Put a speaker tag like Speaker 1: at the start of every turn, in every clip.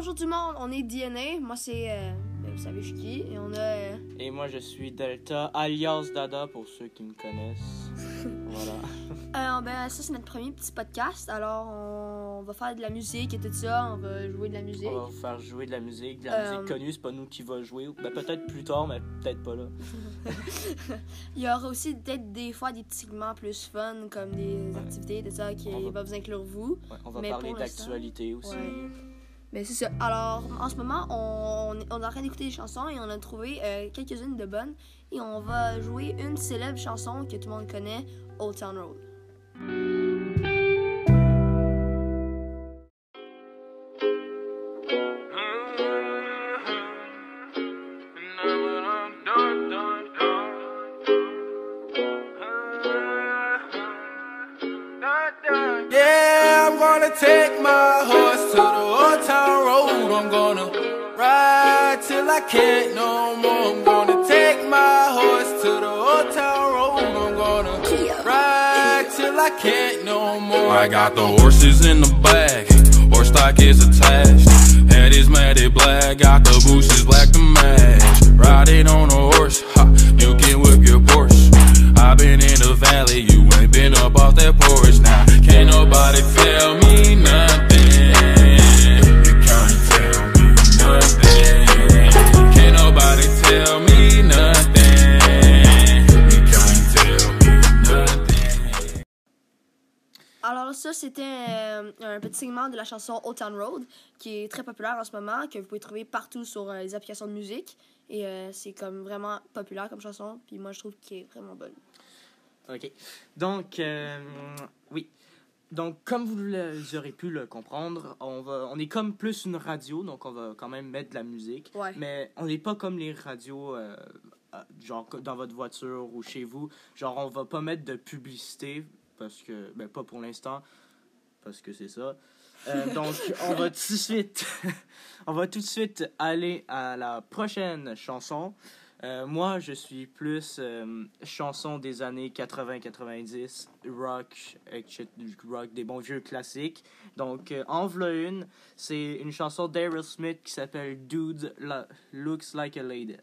Speaker 1: bonjour tout le monde, on est DNA. Moi, c'est. euh, ben, vous savez, je suis qui. Et on a. euh,
Speaker 2: Et moi, je suis Delta, alias Dada, pour ceux qui me connaissent. voilà.
Speaker 1: euh, ben, ça, c'est notre premier petit podcast. Alors, on va faire de la musique et tout ça. On va jouer de la musique.
Speaker 2: On va vous faire jouer de la musique, de la
Speaker 1: Euh,
Speaker 2: musique connue. C'est pas nous qui va jouer. Ben, peut-être plus tard, mais peut-être pas là.
Speaker 1: Il y aura aussi peut-être des fois des petits segments plus fun, comme des activités, tout ça, qui
Speaker 2: On va-
Speaker 1: va vous inclure vous.
Speaker 2: Ouais, on va
Speaker 1: Mais
Speaker 2: parler
Speaker 1: pour l'instant,
Speaker 2: d'actualité aussi.
Speaker 1: Ouais. Mais c'est ça. Alors, en ce moment, on, on est en train des chansons et on a trouvé euh, quelques-unes de bonnes. Et on va jouer une célèbre chanson que tout le monde connaît, Old Town Road.
Speaker 3: Yeah, I'm take my I can't no more. I'm gonna take my horse to the old town road. I'm gonna ride till I can't no more. I got the horses in the back, horse stock is attached. Head is matted black, got the bushes black to match.
Speaker 1: Petit segment de la chanson Old Town Road, qui est très populaire en ce moment, que vous pouvez trouver partout sur euh, les applications de musique. Et euh, c'est comme vraiment populaire comme chanson, puis moi je trouve qu'elle est vraiment bonne.
Speaker 2: OK. Donc, euh, oui. Donc, comme vous le- vous aurez pu le comprendre, on, va, on est comme plus une radio, donc on va quand même mettre de la musique.
Speaker 1: Ouais.
Speaker 2: Mais on n'est pas comme les radios, euh, genre dans votre voiture ou chez vous. Genre, on va pas mettre de publicité, parce que, ben pas pour l'instant, parce que c'est ça. Euh, donc, on va tout de suite, on va tout de suite aller à la prochaine chanson. Euh, moi, je suis plus euh, chanson des années 80-90, rock, rock, des bons vieux classiques. Donc, en v'là une, c'est une chanson d'Aerosmith qui s'appelle Dude Looks Like a Lady.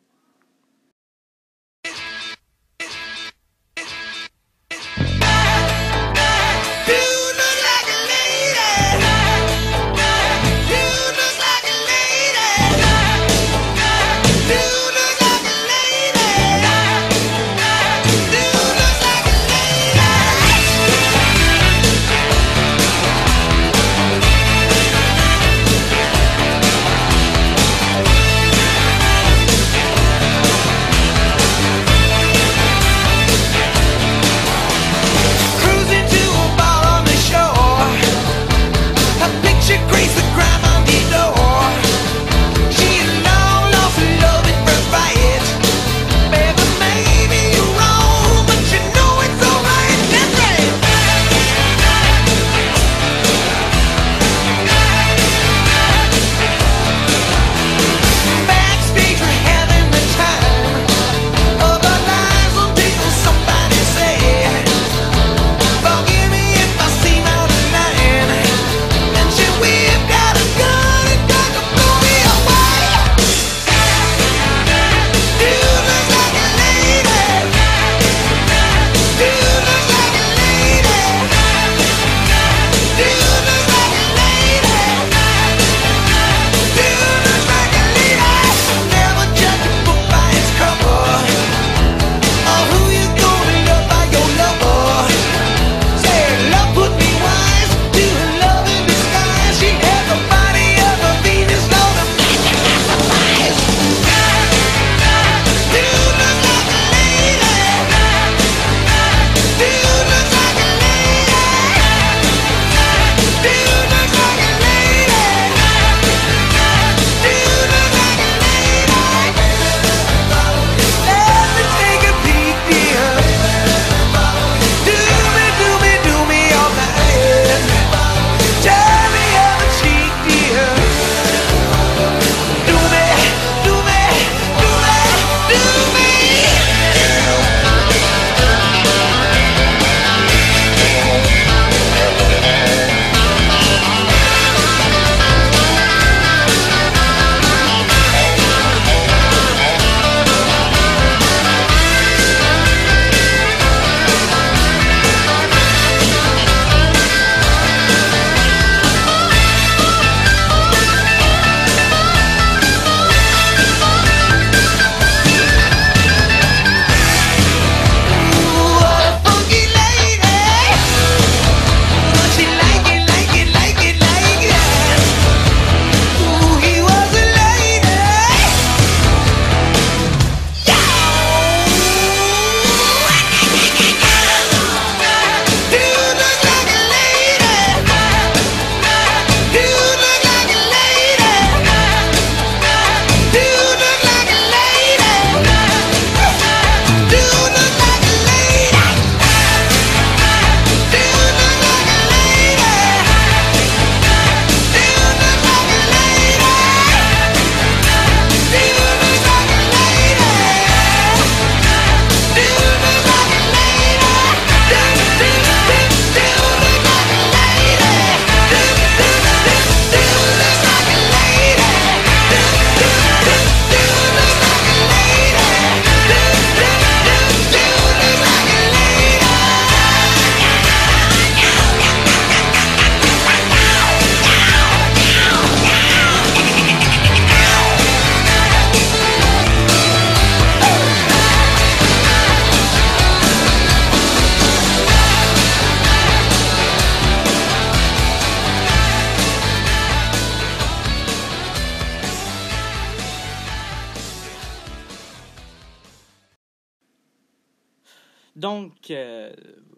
Speaker 2: Donc, euh,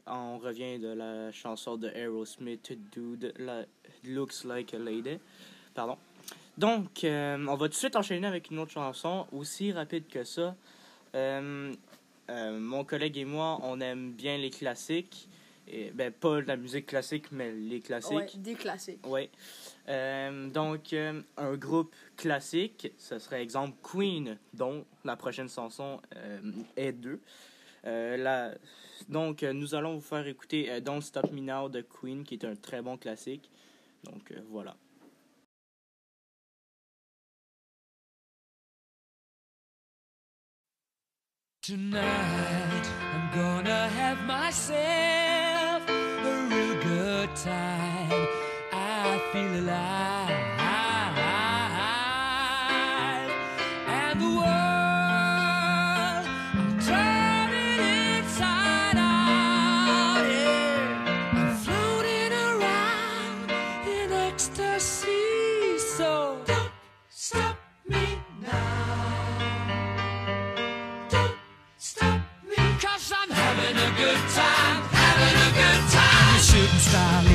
Speaker 2: on revient de la chanson de Aerosmith, Dude la- Looks Like a Lady. Pardon. Donc, euh, on va tout de suite enchaîner avec une autre chanson, aussi rapide que ça. Euh, mon collègue et moi, on aime bien les classiques. Et, ben, pas la musique classique, mais les classiques.
Speaker 1: Ouais, des classiques.
Speaker 2: Oui. Euh, donc, un groupe classique, ce serait exemple Queen, dont la prochaine chanson est deux. Euh, donc, euh, nous allons vous faire écouter euh, Don't Stop Me Now de Queen, qui est un très bon classique. Donc, voilà.
Speaker 4: Tonight I'm gonna have myself a real good time. I feel alive. Good time, having a good time. Shooting star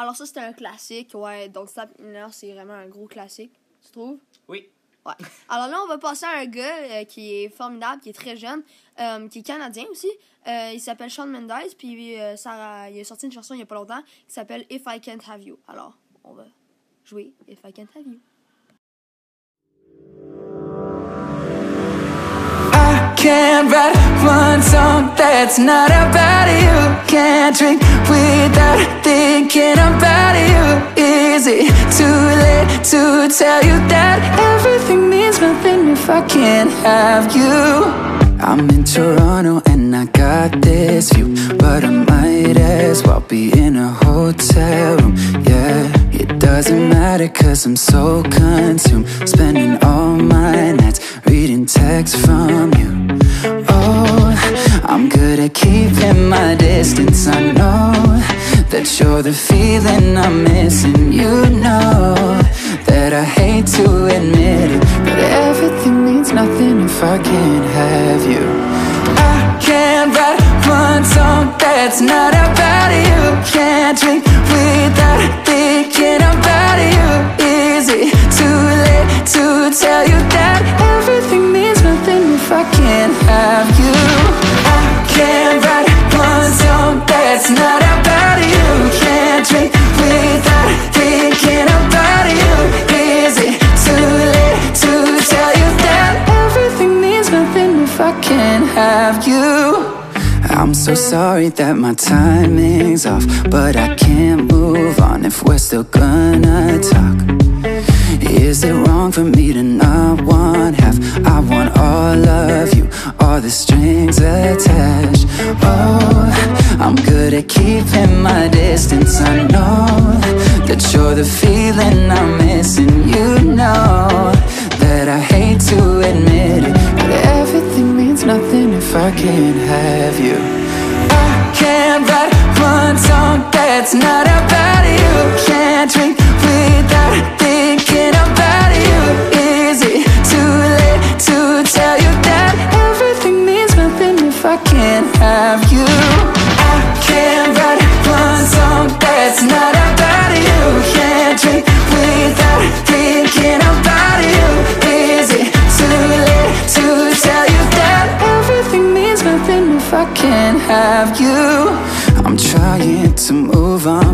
Speaker 1: Alors ça, c'était un classique, ouais. Donc Me Now, c'est vraiment un gros classique, tu trouves?
Speaker 2: Oui.
Speaker 1: Ouais. Alors là, on va passer à un gars euh, qui est formidable, qui est très jeune, euh, qui est canadien aussi. Euh, il s'appelle Sean Mendes, puis ça, il a sorti une chanson il y a pas longtemps qui s'appelle If I Can't Have You. Alors, on va jouer If I Can't Have You.
Speaker 5: Can't write one song that's not about you. Can't drink without thinking about you. Is it too late to tell you that everything means nothing if I can't have you? I'm in Toronto and I got this view, but I might as well be in a hotel room. Yeah It doesn't matter cause I'm so consumed. Spending all my nights reading texts from you. The feeling I'm missing. You know that I hate to admit it, but everything means nothing if I can't have you. I can't write one song that's not about you. Can't drink without thinking about you. Is it too late to tell you that everything means nothing if I can't have you? You? I'm so sorry that my timing's off, but I can't move on if we're still gonna talk. Is it wrong for me to not want half? I want all of you, all the strings attached. Oh, I'm good at keeping my distance. I know that you're the feeling I'm missing. You know I can't have you. I can't write one song that's not about you. Can't drink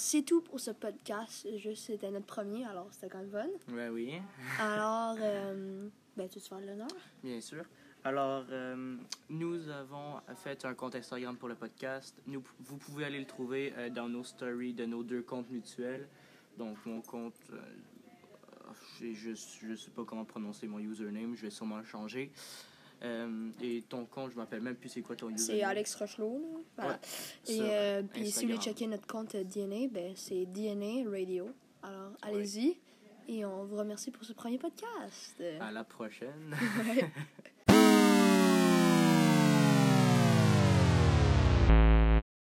Speaker 1: C'est tout pour ce podcast. Juste, c'était notre premier, alors c'était quand même fun.
Speaker 2: Ouais, oui,
Speaker 1: Alors, euh, ben, tu te faire l'honneur?
Speaker 2: bien sûr. Alors, euh, nous avons fait un compte Instagram pour le podcast. Nous, vous pouvez aller le trouver euh, dans nos stories de nos deux comptes mutuels. Donc, mon compte, je ne sais pas comment prononcer mon username, je vais sûrement le changer. Euh, et ton compte, je m'appelle même plus c'est quoi ton username?
Speaker 1: C'est Alex Rochelot. là. Voilà.
Speaker 2: Ouais,
Speaker 1: Et
Speaker 2: sur
Speaker 1: euh, puis si vous voulez checker notre compte euh, DNA, ben, c'est DNA Radio. Alors, allez-y. Et on vous remercie pour ce premier podcast.
Speaker 2: À la prochaine.